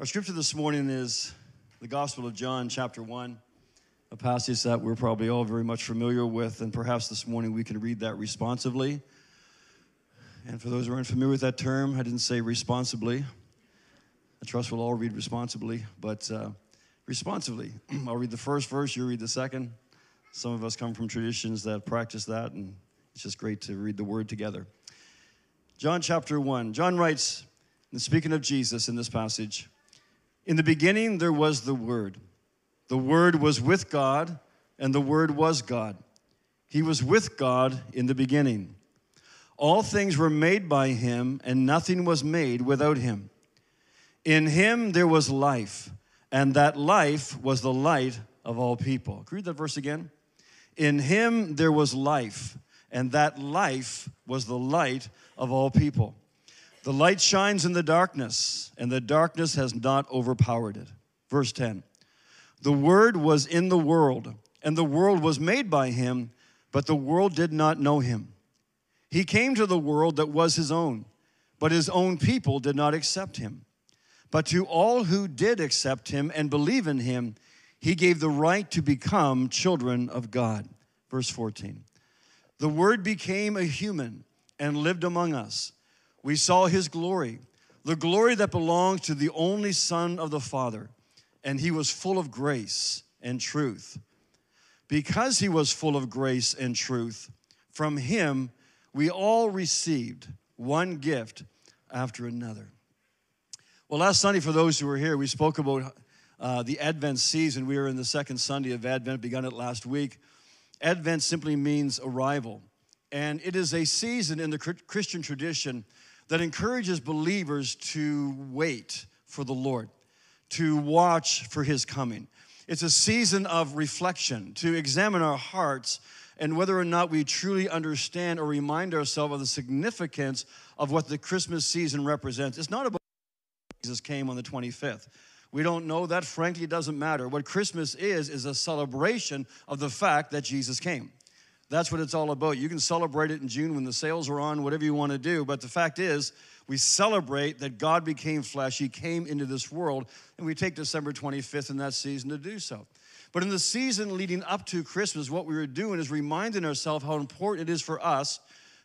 Our scripture this morning is the Gospel of John, chapter 1, a passage that we're probably all very much familiar with, and perhaps this morning we can read that responsively. And for those who aren't familiar with that term, I didn't say responsibly. I trust we'll all read responsibly, but uh, responsively. I'll read the first verse, you read the second. Some of us come from traditions that practice that, and it's just great to read the word together. John chapter 1. John writes, and speaking of Jesus in this passage, in the beginning there was the Word. The Word was with God, and the Word was God. He was with God in the beginning. All things were made by him, and nothing was made without him. In him there was life, and that life was the light of all people. Can read that verse again? In him there was life, and that life was the light of all people. The light shines in the darkness, and the darkness has not overpowered it. Verse 10 The Word was in the world, and the world was made by him, but the world did not know him. He came to the world that was his own, but his own people did not accept him. But to all who did accept him and believe in him, he gave the right to become children of God. Verse 14 The Word became a human and lived among us. We saw his glory, the glory that belongs to the only Son of the Father, and he was full of grace and truth. Because he was full of grace and truth, from him we all received one gift after another. Well, last Sunday, for those who were here, we spoke about uh, the Advent season. We were in the second Sunday of Advent, begun it last week. Advent simply means arrival, and it is a season in the Christian tradition that encourages believers to wait for the Lord, to watch for his coming. It's a season of reflection, to examine our hearts and whether or not we truly understand or remind ourselves of the significance of what the Christmas season represents. It's not about Jesus came on the 25th. We don't know that. Frankly, it doesn't matter. What Christmas is, is a celebration of the fact that Jesus came. That's what it's all about. You can celebrate it in June when the sales are on, whatever you want to do. But the fact is, we celebrate that God became flesh. He came into this world, and we take December 25th in that season to do so. But in the season leading up to Christmas, what we were doing is reminding ourselves how important it is for us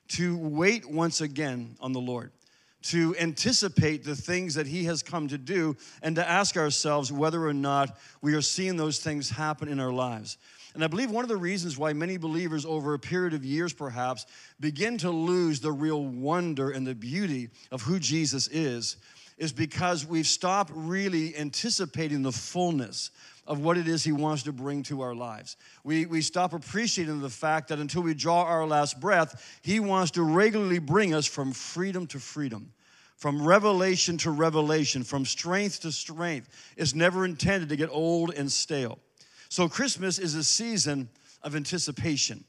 to wait once again on the Lord, to anticipate the things that He has come to do, and to ask ourselves whether or not we are seeing those things happen in our lives. And I believe one of the reasons why many believers, over a period of years perhaps, begin to lose the real wonder and the beauty of who Jesus is, is because we've stopped really anticipating the fullness of what it is He wants to bring to our lives. We, we stop appreciating the fact that until we draw our last breath, He wants to regularly bring us from freedom to freedom from revelation to revelation, from strength to strength, is never intended to get old and stale. So, Christmas is a season of anticipation.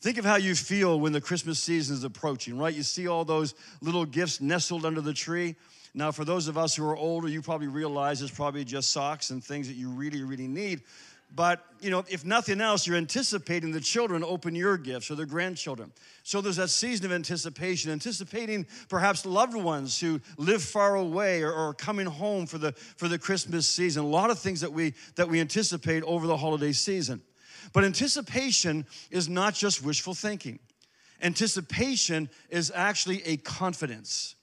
Think of how you feel when the Christmas season is approaching, right? You see all those little gifts nestled under the tree. Now, for those of us who are older, you probably realize it's probably just socks and things that you really, really need. But, you know, if nothing else, you're anticipating the children open your gifts or their grandchildren. So there's that season of anticipation, anticipating perhaps loved ones who live far away or, or coming home for the, for the Christmas season. A lot of things that we, that we anticipate over the holiday season. But anticipation is not just wishful thinking. Anticipation is actually a confidence.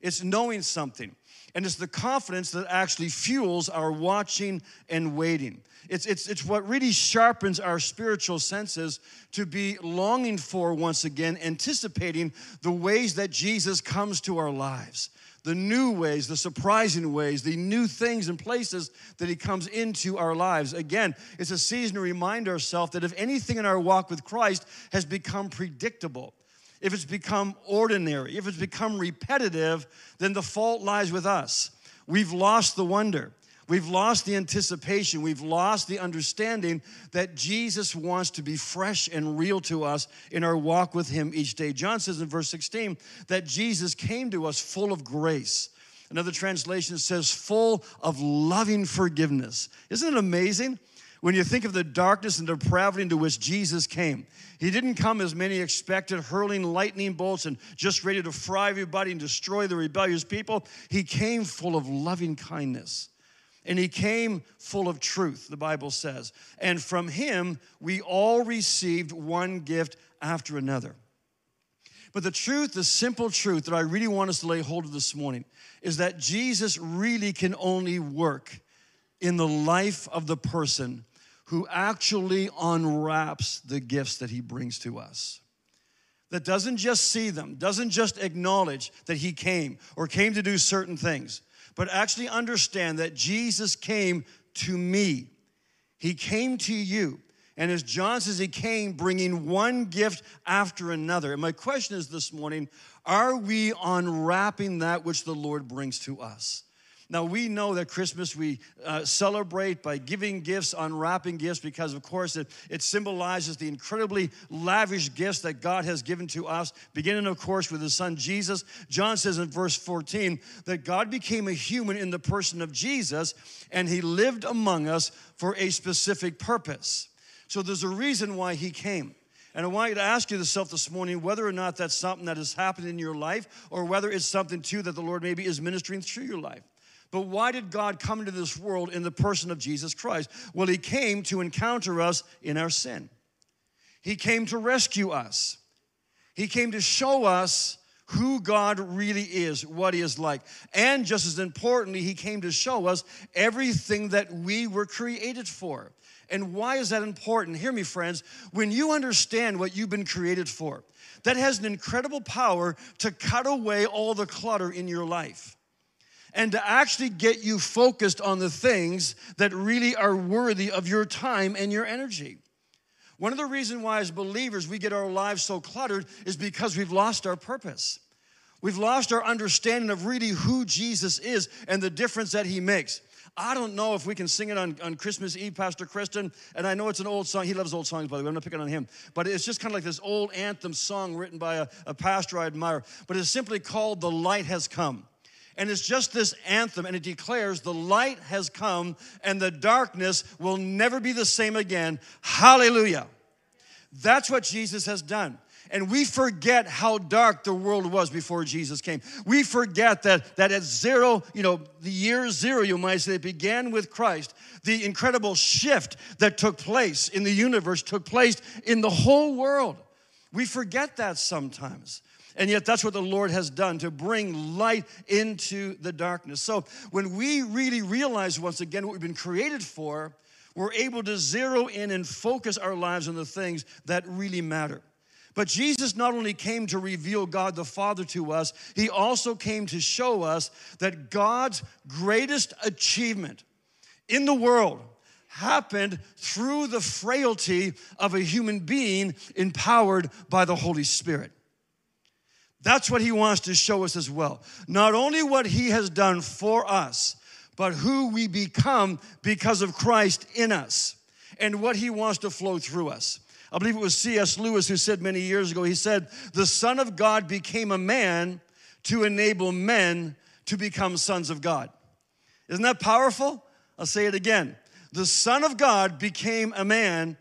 It's knowing something. And it's the confidence that actually fuels our watching and waiting. It's, it's, it's what really sharpens our spiritual senses to be longing for once again, anticipating the ways that Jesus comes to our lives. The new ways, the surprising ways, the new things and places that He comes into our lives. Again, it's a season to remind ourselves that if anything in our walk with Christ has become predictable, if it's become ordinary, if it's become repetitive, then the fault lies with us. We've lost the wonder. We've lost the anticipation. We've lost the understanding that Jesus wants to be fresh and real to us in our walk with Him each day. John says in verse 16 that Jesus came to us full of grace. Another translation says full of loving forgiveness. Isn't it amazing? When you think of the darkness and depravity into which Jesus came, he didn't come as many expected, hurling lightning bolts and just ready to fry everybody and destroy the rebellious people. He came full of loving kindness. And he came full of truth, the Bible says. And from him, we all received one gift after another. But the truth, the simple truth that I really want us to lay hold of this morning is that Jesus really can only work in the life of the person who actually unwraps the gifts that he brings to us. That doesn't just see them, doesn't just acknowledge that he came or came to do certain things, but actually understand that Jesus came to me. He came to you. And as John says, he came bringing one gift after another. And my question is this morning are we unwrapping that which the Lord brings to us? Now, we know that Christmas we uh, celebrate by giving gifts, unwrapping gifts, because of course it, it symbolizes the incredibly lavish gifts that God has given to us, beginning, of course, with his son Jesus. John says in verse 14 that God became a human in the person of Jesus and he lived among us for a specific purpose. So there's a reason why he came. And I want you to ask yourself this morning whether or not that's something that has happened in your life or whether it's something too that the Lord maybe is ministering through your life. But why did God come into this world in the person of Jesus Christ? Well, He came to encounter us in our sin, He came to rescue us, He came to show us who God really is, what He is like. And just as importantly, He came to show us everything that we were created for. And why is that important? Hear me, friends. When you understand what you've been created for, that has an incredible power to cut away all the clutter in your life and to actually get you focused on the things that really are worthy of your time and your energy. One of the reasons why, as believers, we get our lives so cluttered is because we've lost our purpose. We've lost our understanding of really who Jesus is and the difference that he makes. I don't know if we can sing it on, on Christmas Eve, Pastor Kristen, and I know it's an old song. He loves old songs, by the way. I'm not picking on him. But it's just kind of like this old anthem song written by a, a pastor I admire. But it's simply called The Light Has Come. And it's just this anthem, and it declares the light has come and the darkness will never be the same again. Hallelujah. That's what Jesus has done. And we forget how dark the world was before Jesus came. We forget that, that at zero, you know, the year zero, you might say, it began with Christ. The incredible shift that took place in the universe took place in the whole world. We forget that sometimes. And yet, that's what the Lord has done to bring light into the darkness. So, when we really realize once again what we've been created for, we're able to zero in and focus our lives on the things that really matter. But Jesus not only came to reveal God the Father to us, he also came to show us that God's greatest achievement in the world happened through the frailty of a human being empowered by the Holy Spirit. That's what he wants to show us as well. Not only what he has done for us, but who we become because of Christ in us and what he wants to flow through us. I believe it was C.S. Lewis who said many years ago, he said, The Son of God became a man to enable men to become sons of God. Isn't that powerful? I'll say it again. The Son of God became a man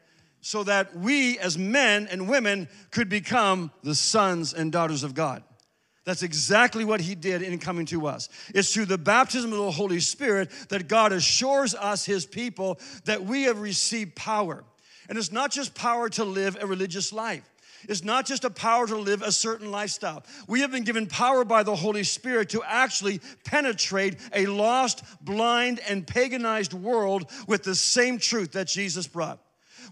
so that we as men and women could become the sons and daughters of God. That's exactly what he did in coming to us. It's through the baptism of the Holy Spirit that God assures us, his people, that we have received power. And it's not just power to live a religious life. It's not just a power to live a certain lifestyle. We have been given power by the Holy Spirit to actually penetrate a lost, blind, and paganized world with the same truth that Jesus brought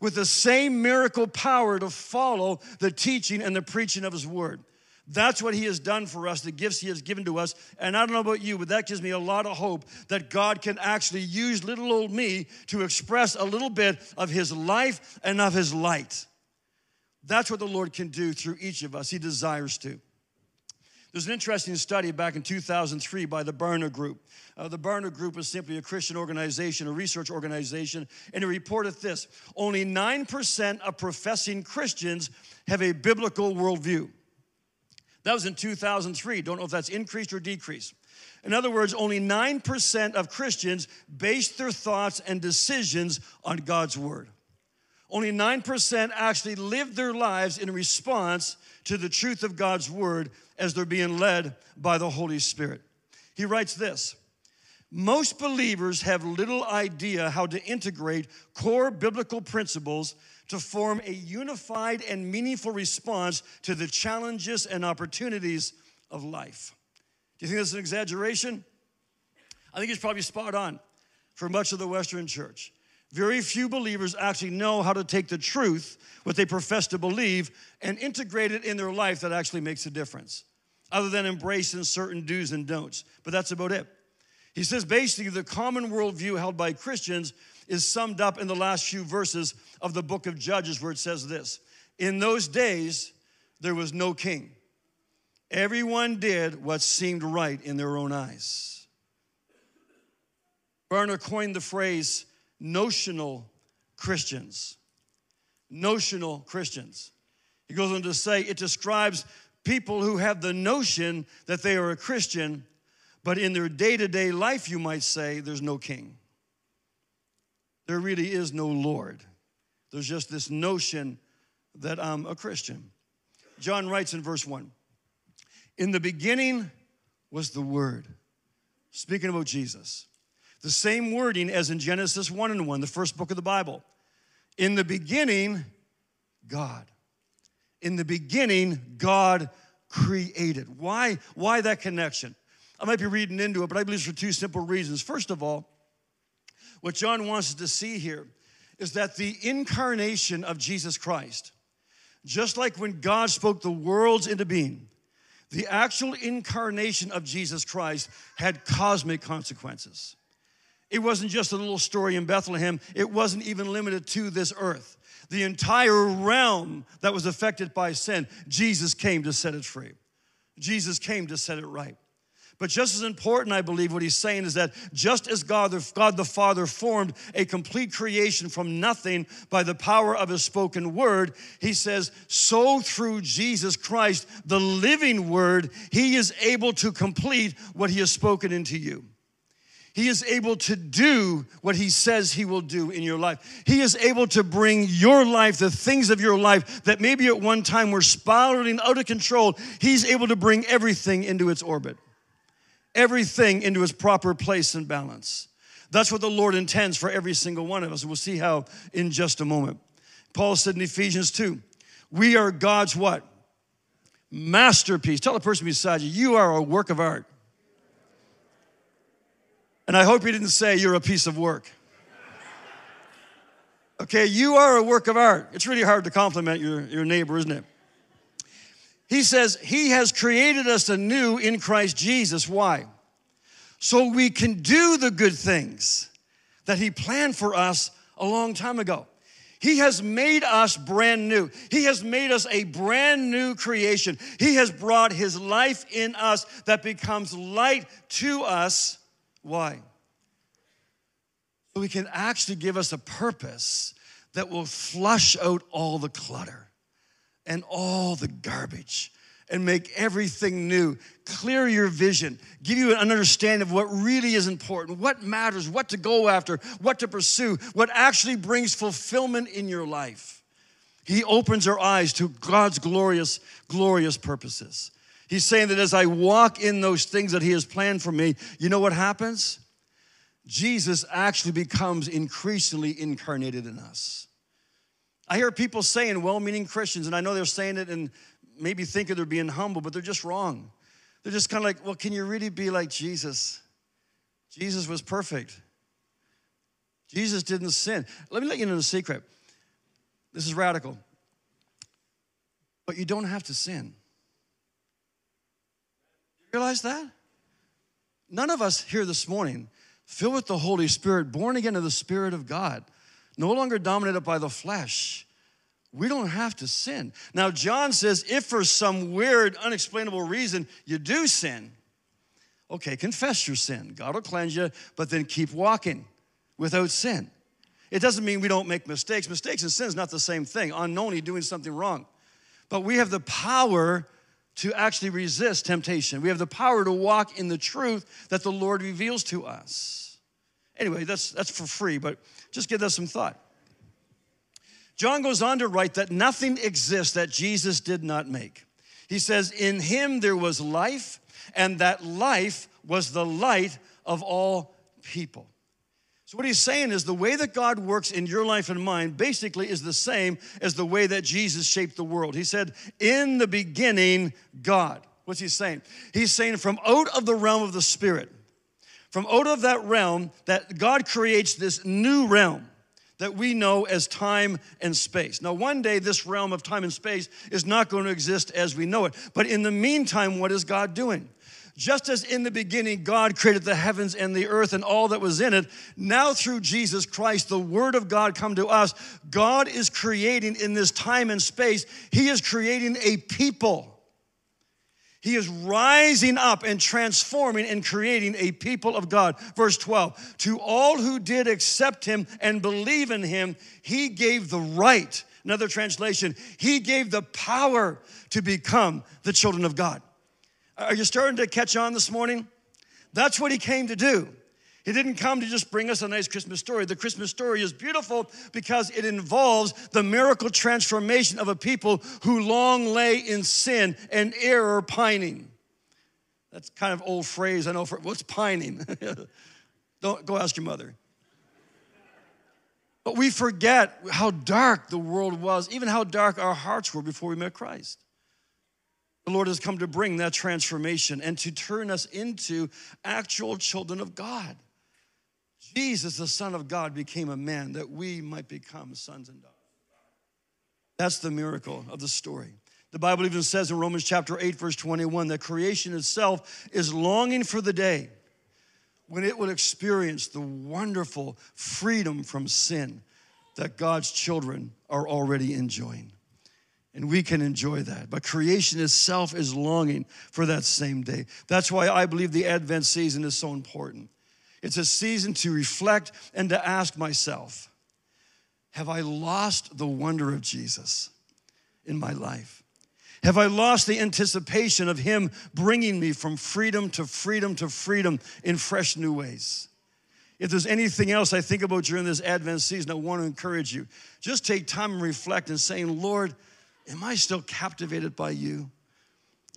with the same miracle power to follow the teaching and the preaching of His Word. That's what He has done for us, the gifts He has given to us. And I don't know about you, but that gives me a lot of hope that God can actually use little old me to express a little bit of His life and of His light. That's what the Lord can do through each of us. He desires to. There's an interesting study back in 2003 by the Barna Group. Uh, the Barna Group is simply a Christian organization, a research organization, and it reported this only 9% of professing Christians have a biblical worldview. That was in 2003. Don't know if that's increased or decreased. In other words, only 9% of Christians base their thoughts and decisions on God's word. Only 9% actually live their lives in response to the truth of God's word as they're being led by the Holy Spirit. He writes this Most believers have little idea how to integrate core biblical principles to form a unified and meaningful response to the challenges and opportunities of life. Do you think that's an exaggeration? I think it's probably spot on for much of the Western church. Very few believers actually know how to take the truth, what they profess to believe, and integrate it in their life that actually makes a difference, other than embracing certain do's and don'ts. But that's about it. He says basically the common worldview held by Christians is summed up in the last few verses of the book of Judges, where it says this In those days, there was no king. Everyone did what seemed right in their own eyes. Barna coined the phrase notional Christians. Notional Christians. He goes on to say it describes people who have the notion that they are a Christian, but in their day to day life, you might say, there's no king. There really is no Lord. There's just this notion that I'm a Christian. John writes in verse 1 In the beginning was the Word, speaking about Jesus. The same wording as in Genesis 1 and 1, the first book of the Bible. In the beginning, God. In the beginning, God created. Why, why that connection? I might be reading into it, but I believe it's for two simple reasons. First of all, what John wants us to see here is that the incarnation of Jesus Christ, just like when God spoke the worlds into being, the actual incarnation of Jesus Christ had cosmic consequences. It wasn't just a little story in Bethlehem, it wasn't even limited to this earth. The entire realm that was affected by sin, Jesus came to set it free. Jesus came to set it right. But just as important, I believe, what he's saying is that just as God the, God the Father formed a complete creation from nothing by the power of his spoken word, he says, so through Jesus Christ, the living word, he is able to complete what he has spoken into you. He is able to do what He says He will do in your life. He is able to bring your life, the things of your life that maybe at one time were spiraling out of control, He's able to bring everything into its orbit, everything into its proper place and balance. That's what the Lord intends for every single one of us. We'll see how in just a moment. Paul said in Ephesians 2, we are God's what? Masterpiece. Tell the person beside you, you are a work of art. And I hope he didn't say you're a piece of work. Okay, you are a work of art. It's really hard to compliment your, your neighbor, isn't it? He says, He has created us anew in Christ Jesus. Why? So we can do the good things that He planned for us a long time ago. He has made us brand new. He has made us a brand new creation. He has brought His life in us that becomes light to us why? So he can actually give us a purpose that will flush out all the clutter and all the garbage and make everything new. Clear your vision, give you an understanding of what really is important, what matters, what to go after, what to pursue, what actually brings fulfillment in your life. He opens our eyes to God's glorious, glorious purposes. He's saying that as I walk in those things that He has planned for me, you know what happens? Jesus actually becomes increasingly incarnated in us. I hear people saying, well meaning Christians, and I know they're saying it and maybe thinking they're being humble, but they're just wrong. They're just kind of like, well, can you really be like Jesus? Jesus was perfect. Jesus didn't sin. Let me let you know the secret. This is radical. But you don't have to sin. Realize that? None of us here this morning, filled with the Holy Spirit, born again of the Spirit of God, no longer dominated by the flesh. We don't have to sin. Now, John says if for some weird, unexplainable reason you do sin, okay, confess your sin. God will cleanse you, but then keep walking without sin. It doesn't mean we don't make mistakes. Mistakes and sin is not the same thing. Unknowingly doing something wrong. But we have the power to actually resist temptation. We have the power to walk in the truth that the Lord reveals to us. Anyway, that's, that's for free, but just give that some thought. John goes on to write that nothing exists that Jesus did not make. He says, In him there was life, and that life was the light of all people. So, what he's saying is the way that God works in your life and mine basically is the same as the way that Jesus shaped the world. He said, In the beginning, God. What's he saying? He's saying, from out of the realm of the Spirit, from out of that realm, that God creates this new realm that we know as time and space. Now, one day, this realm of time and space is not going to exist as we know it. But in the meantime, what is God doing? Just as in the beginning God created the heavens and the earth and all that was in it, now through Jesus Christ, the Word of God come to us. God is creating in this time and space, He is creating a people. He is rising up and transforming and creating a people of God. Verse 12 To all who did accept Him and believe in Him, He gave the right. Another translation, He gave the power to become the children of God. Are you starting to catch on this morning? That's what he came to do. He didn't come to just bring us a nice Christmas story. The Christmas story is beautiful because it involves the miracle transformation of a people who long lay in sin and error pining. That's kind of old phrase. I know for what's pining. Don't go ask your mother. But we forget how dark the world was, even how dark our hearts were before we met Christ. The Lord has come to bring that transformation and to turn us into actual children of God. Jesus, the Son of God, became a man that we might become sons and daughters. That's the miracle of the story. The Bible even says in Romans chapter 8, verse 21, that creation itself is longing for the day when it will experience the wonderful freedom from sin that God's children are already enjoying and we can enjoy that. But creation itself is longing for that same day. That's why I believe the Advent season is so important. It's a season to reflect and to ask myself Have I lost the wonder of Jesus in my life? Have I lost the anticipation of Him bringing me from freedom to freedom to freedom in fresh new ways? If there's anything else I think about during this Advent season, I want to encourage you. Just take time and reflect and saying, Lord, Am I still captivated by you?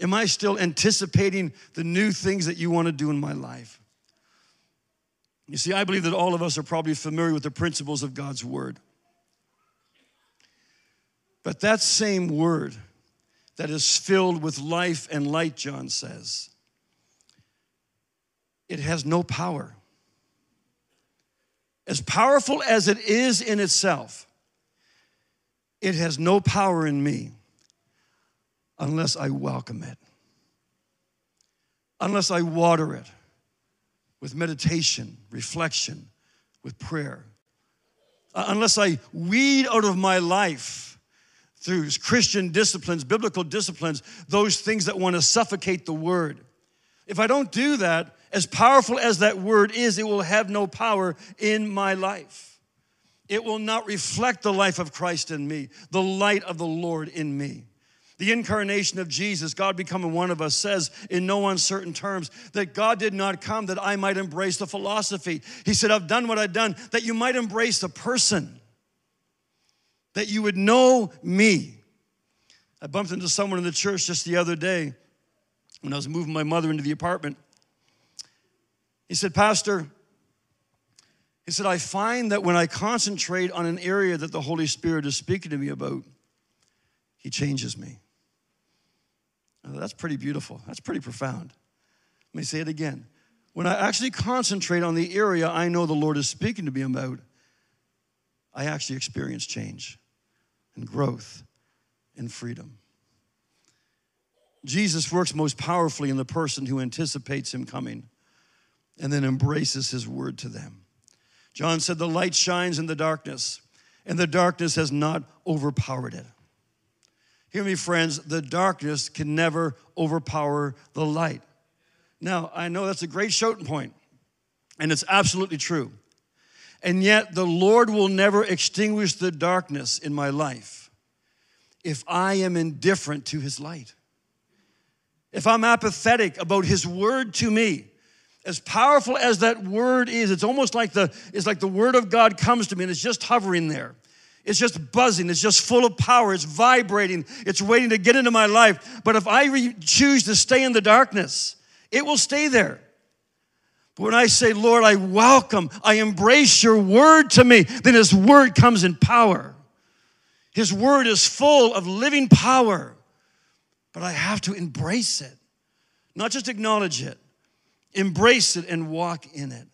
Am I still anticipating the new things that you want to do in my life? You see, I believe that all of us are probably familiar with the principles of God's word. But that same word that is filled with life and light, John says, it has no power. As powerful as it is in itself, it has no power in me unless I welcome it, unless I water it with meditation, reflection, with prayer, uh, unless I weed out of my life through Christian disciplines, biblical disciplines, those things that want to suffocate the word. If I don't do that, as powerful as that word is, it will have no power in my life it will not reflect the life of Christ in me, the light of the Lord in me. The incarnation of Jesus, God becoming one of us, says in no uncertain terms that God did not come that I might embrace the philosophy. He said, I've done what I've done, that you might embrace the person, that you would know me. I bumped into someone in the church just the other day when I was moving my mother into the apartment. He said, Pastor, he said, I find that when I concentrate on an area that the Holy Spirit is speaking to me about, He changes me. That's pretty beautiful. That's pretty profound. Let me say it again. When I actually concentrate on the area I know the Lord is speaking to me about, I actually experience change and growth and freedom. Jesus works most powerfully in the person who anticipates Him coming and then embraces His word to them. John said, The light shines in the darkness, and the darkness has not overpowered it. Hear me, friends, the darkness can never overpower the light. Now, I know that's a great shouting point, and it's absolutely true. And yet, the Lord will never extinguish the darkness in my life if I am indifferent to his light. if I'm apathetic about his word to me, as powerful as that word is, it's almost like the it's like the word of God comes to me and it's just hovering there. It's just buzzing, it's just full of power, it's vibrating, it's waiting to get into my life. But if I re- choose to stay in the darkness, it will stay there. But when I say, Lord, I welcome, I embrace your word to me, then his word comes in power. His word is full of living power. But I have to embrace it, not just acknowledge it, embrace it and walk in it.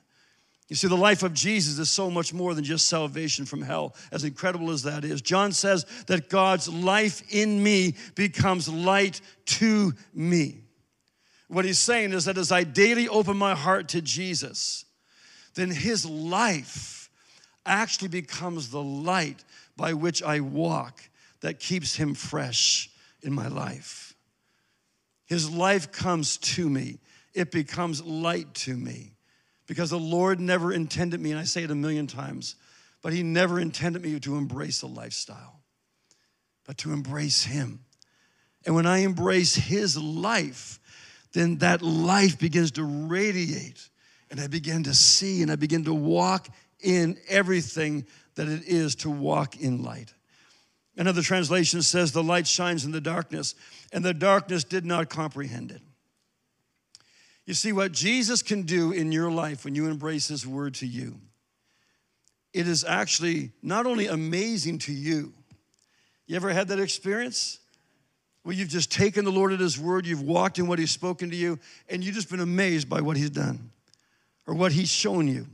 You see, the life of Jesus is so much more than just salvation from hell, as incredible as that is. John says that God's life in me becomes light to me. What he's saying is that as I daily open my heart to Jesus, then his life actually becomes the light by which I walk that keeps him fresh in my life. His life comes to me, it becomes light to me because the Lord never intended me, and I say it a million times, but He never intended me to embrace a lifestyle, but to embrace Him. And when I embrace His life, then that life begins to radiate, and I begin to see and I begin to walk in everything that it is to walk in light. Another translation says, The light shines in the darkness, and the darkness did not comprehend it. You see, what Jesus can do in your life when you embrace His word to you, it is actually not only amazing to you. You ever had that experience? Where you've just taken the Lord at His word, you've walked in what He's spoken to you, and you've just been amazed by what He's done or what He's shown you.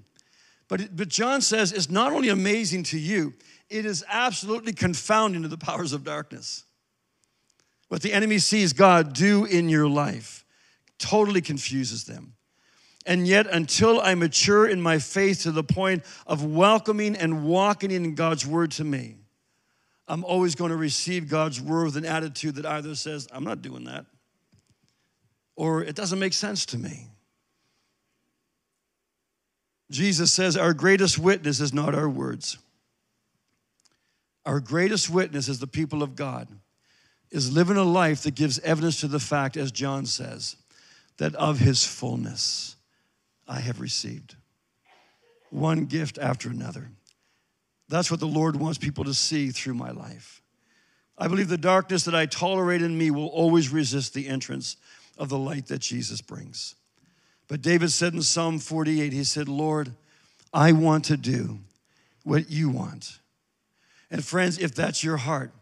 But, but John says it's not only amazing to you, it is absolutely confounding to the powers of darkness. What the enemy sees God do in your life totally confuses them. And yet, until I mature in my faith to the point of welcoming and walking in God's word to me, I'm always going to receive God's word with an attitude that either says, I'm not doing that, or it doesn't make sense to me. Jesus says, Our greatest witness is not our words. Our greatest witness as the people of God is living a life that gives evidence to the fact, as John says, that of his fullness I have received. One gift after another. That's what the Lord wants people to see through my life. I believe the darkness that I tolerate in me will always resist the entrance of the light that Jesus brings. But David said in Psalm 48, he said, Lord, I want to do what you want. And friends, if that's your heart,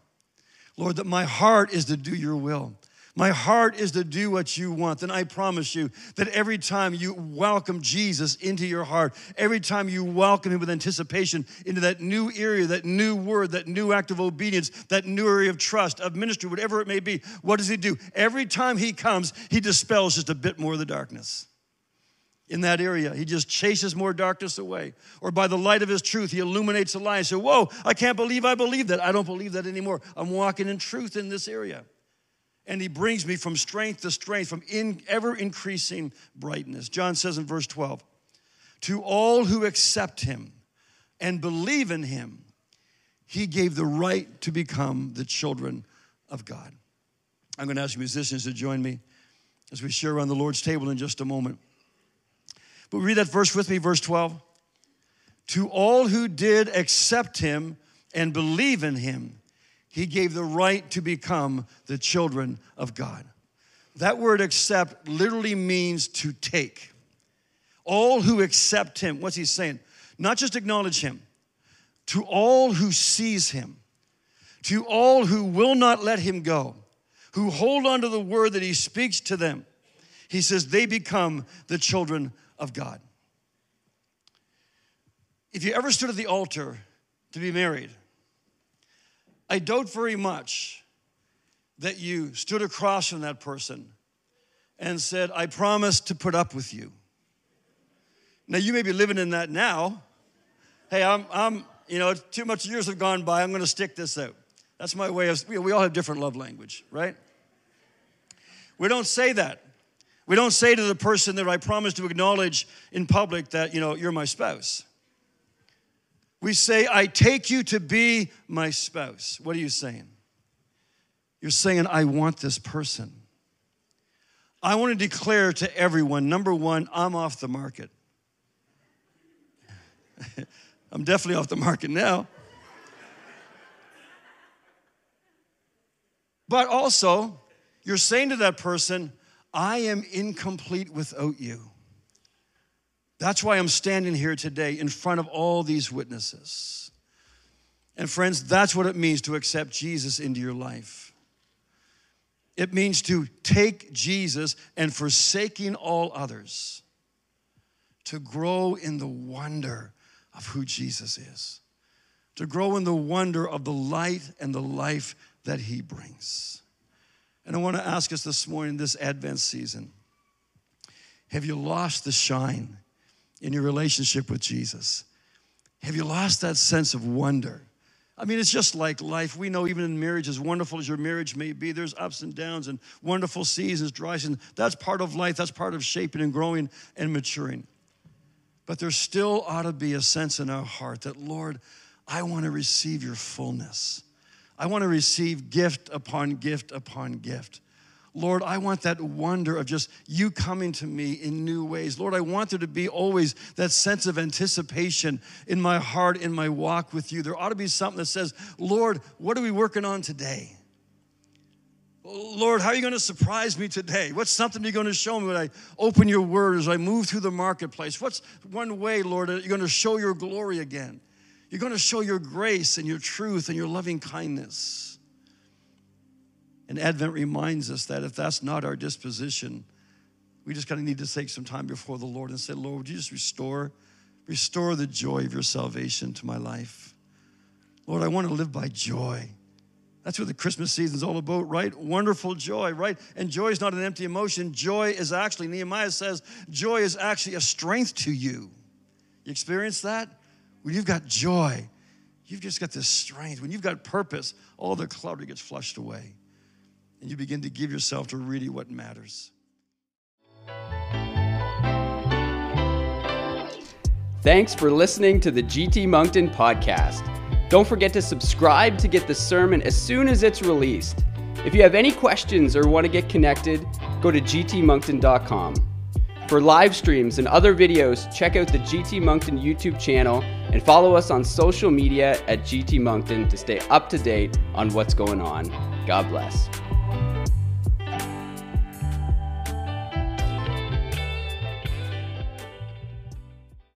Lord, that my heart is to do your will. My heart is to do what you want. Then I promise you that every time you welcome Jesus into your heart, every time you welcome him with anticipation into that new area, that new word, that new act of obedience, that new area of trust, of ministry, whatever it may be, what does he do? Every time he comes, he dispels just a bit more of the darkness in that area. He just chases more darkness away. Or by the light of his truth, he illuminates the lie So, Whoa, I can't believe I believe that. I don't believe that anymore. I'm walking in truth in this area. And he brings me from strength to strength, from in ever increasing brightness. John says in verse 12, To all who accept him and believe in him, he gave the right to become the children of God. I'm going to ask musicians to join me as we share around the Lord's table in just a moment. But read that verse with me, verse 12. To all who did accept him and believe in him, he gave the right to become the children of God. That word accept literally means to take. All who accept him, what's he saying? Not just acknowledge him, to all who sees him, to all who will not let him go, who hold on to the word that he speaks to them, he says they become the children of God. If you ever stood at the altar to be married, I doubt very much that you stood across from that person and said, I promise to put up with you. Now, you may be living in that now. Hey, I'm, I'm you know, too much years have gone by. I'm going to stick this out. That's my way of, we all have different love language, right? We don't say that. We don't say to the person that I promise to acknowledge in public that, you know, you're my spouse. We say, I take you to be my spouse. What are you saying? You're saying, I want this person. I want to declare to everyone number one, I'm off the market. I'm definitely off the market now. But also, you're saying to that person, I am incomplete without you. That's why I'm standing here today in front of all these witnesses. And friends, that's what it means to accept Jesus into your life. It means to take Jesus and forsaking all others, to grow in the wonder of who Jesus is, to grow in the wonder of the light and the life that he brings. And I want to ask us this morning, this Advent season have you lost the shine in your relationship with Jesus? Have you lost that sense of wonder? I mean, it's just like life. We know even in marriage, as wonderful as your marriage may be, there's ups and downs and wonderful seasons, dry seasons. That's part of life. That's part of shaping and growing and maturing. But there still ought to be a sense in our heart that, Lord, I want to receive your fullness. I want to receive gift upon gift upon gift. Lord, I want that wonder of just you coming to me in new ways. Lord, I want there to be always that sense of anticipation in my heart, in my walk with you. There ought to be something that says, Lord, what are we working on today? Lord, how are you going to surprise me today? What's something you're going to show me when I open your word as I move through the marketplace? What's one way, Lord, that you're going to show your glory again? You're going to show your grace and your truth and your loving kindness. And Advent reminds us that if that's not our disposition, we just kind of need to take some time before the Lord and say, Lord, would you just restore, restore the joy of your salvation to my life? Lord, I want to live by joy. That's what the Christmas season is all about, right? Wonderful joy, right? And joy is not an empty emotion. Joy is actually, Nehemiah says, joy is actually a strength to you. You experience that? When you've got joy, you've just got this strength. When you've got purpose, all the clutter gets flushed away. And you begin to give yourself to really what matters. Thanks for listening to the GT Moncton podcast. Don't forget to subscribe to get the sermon as soon as it's released. If you have any questions or want to get connected, go to gtmoncton.com. For live streams and other videos, check out the GT Moncton YouTube channel and follow us on social media at GT Moncton to stay up to date on what's going on. God bless.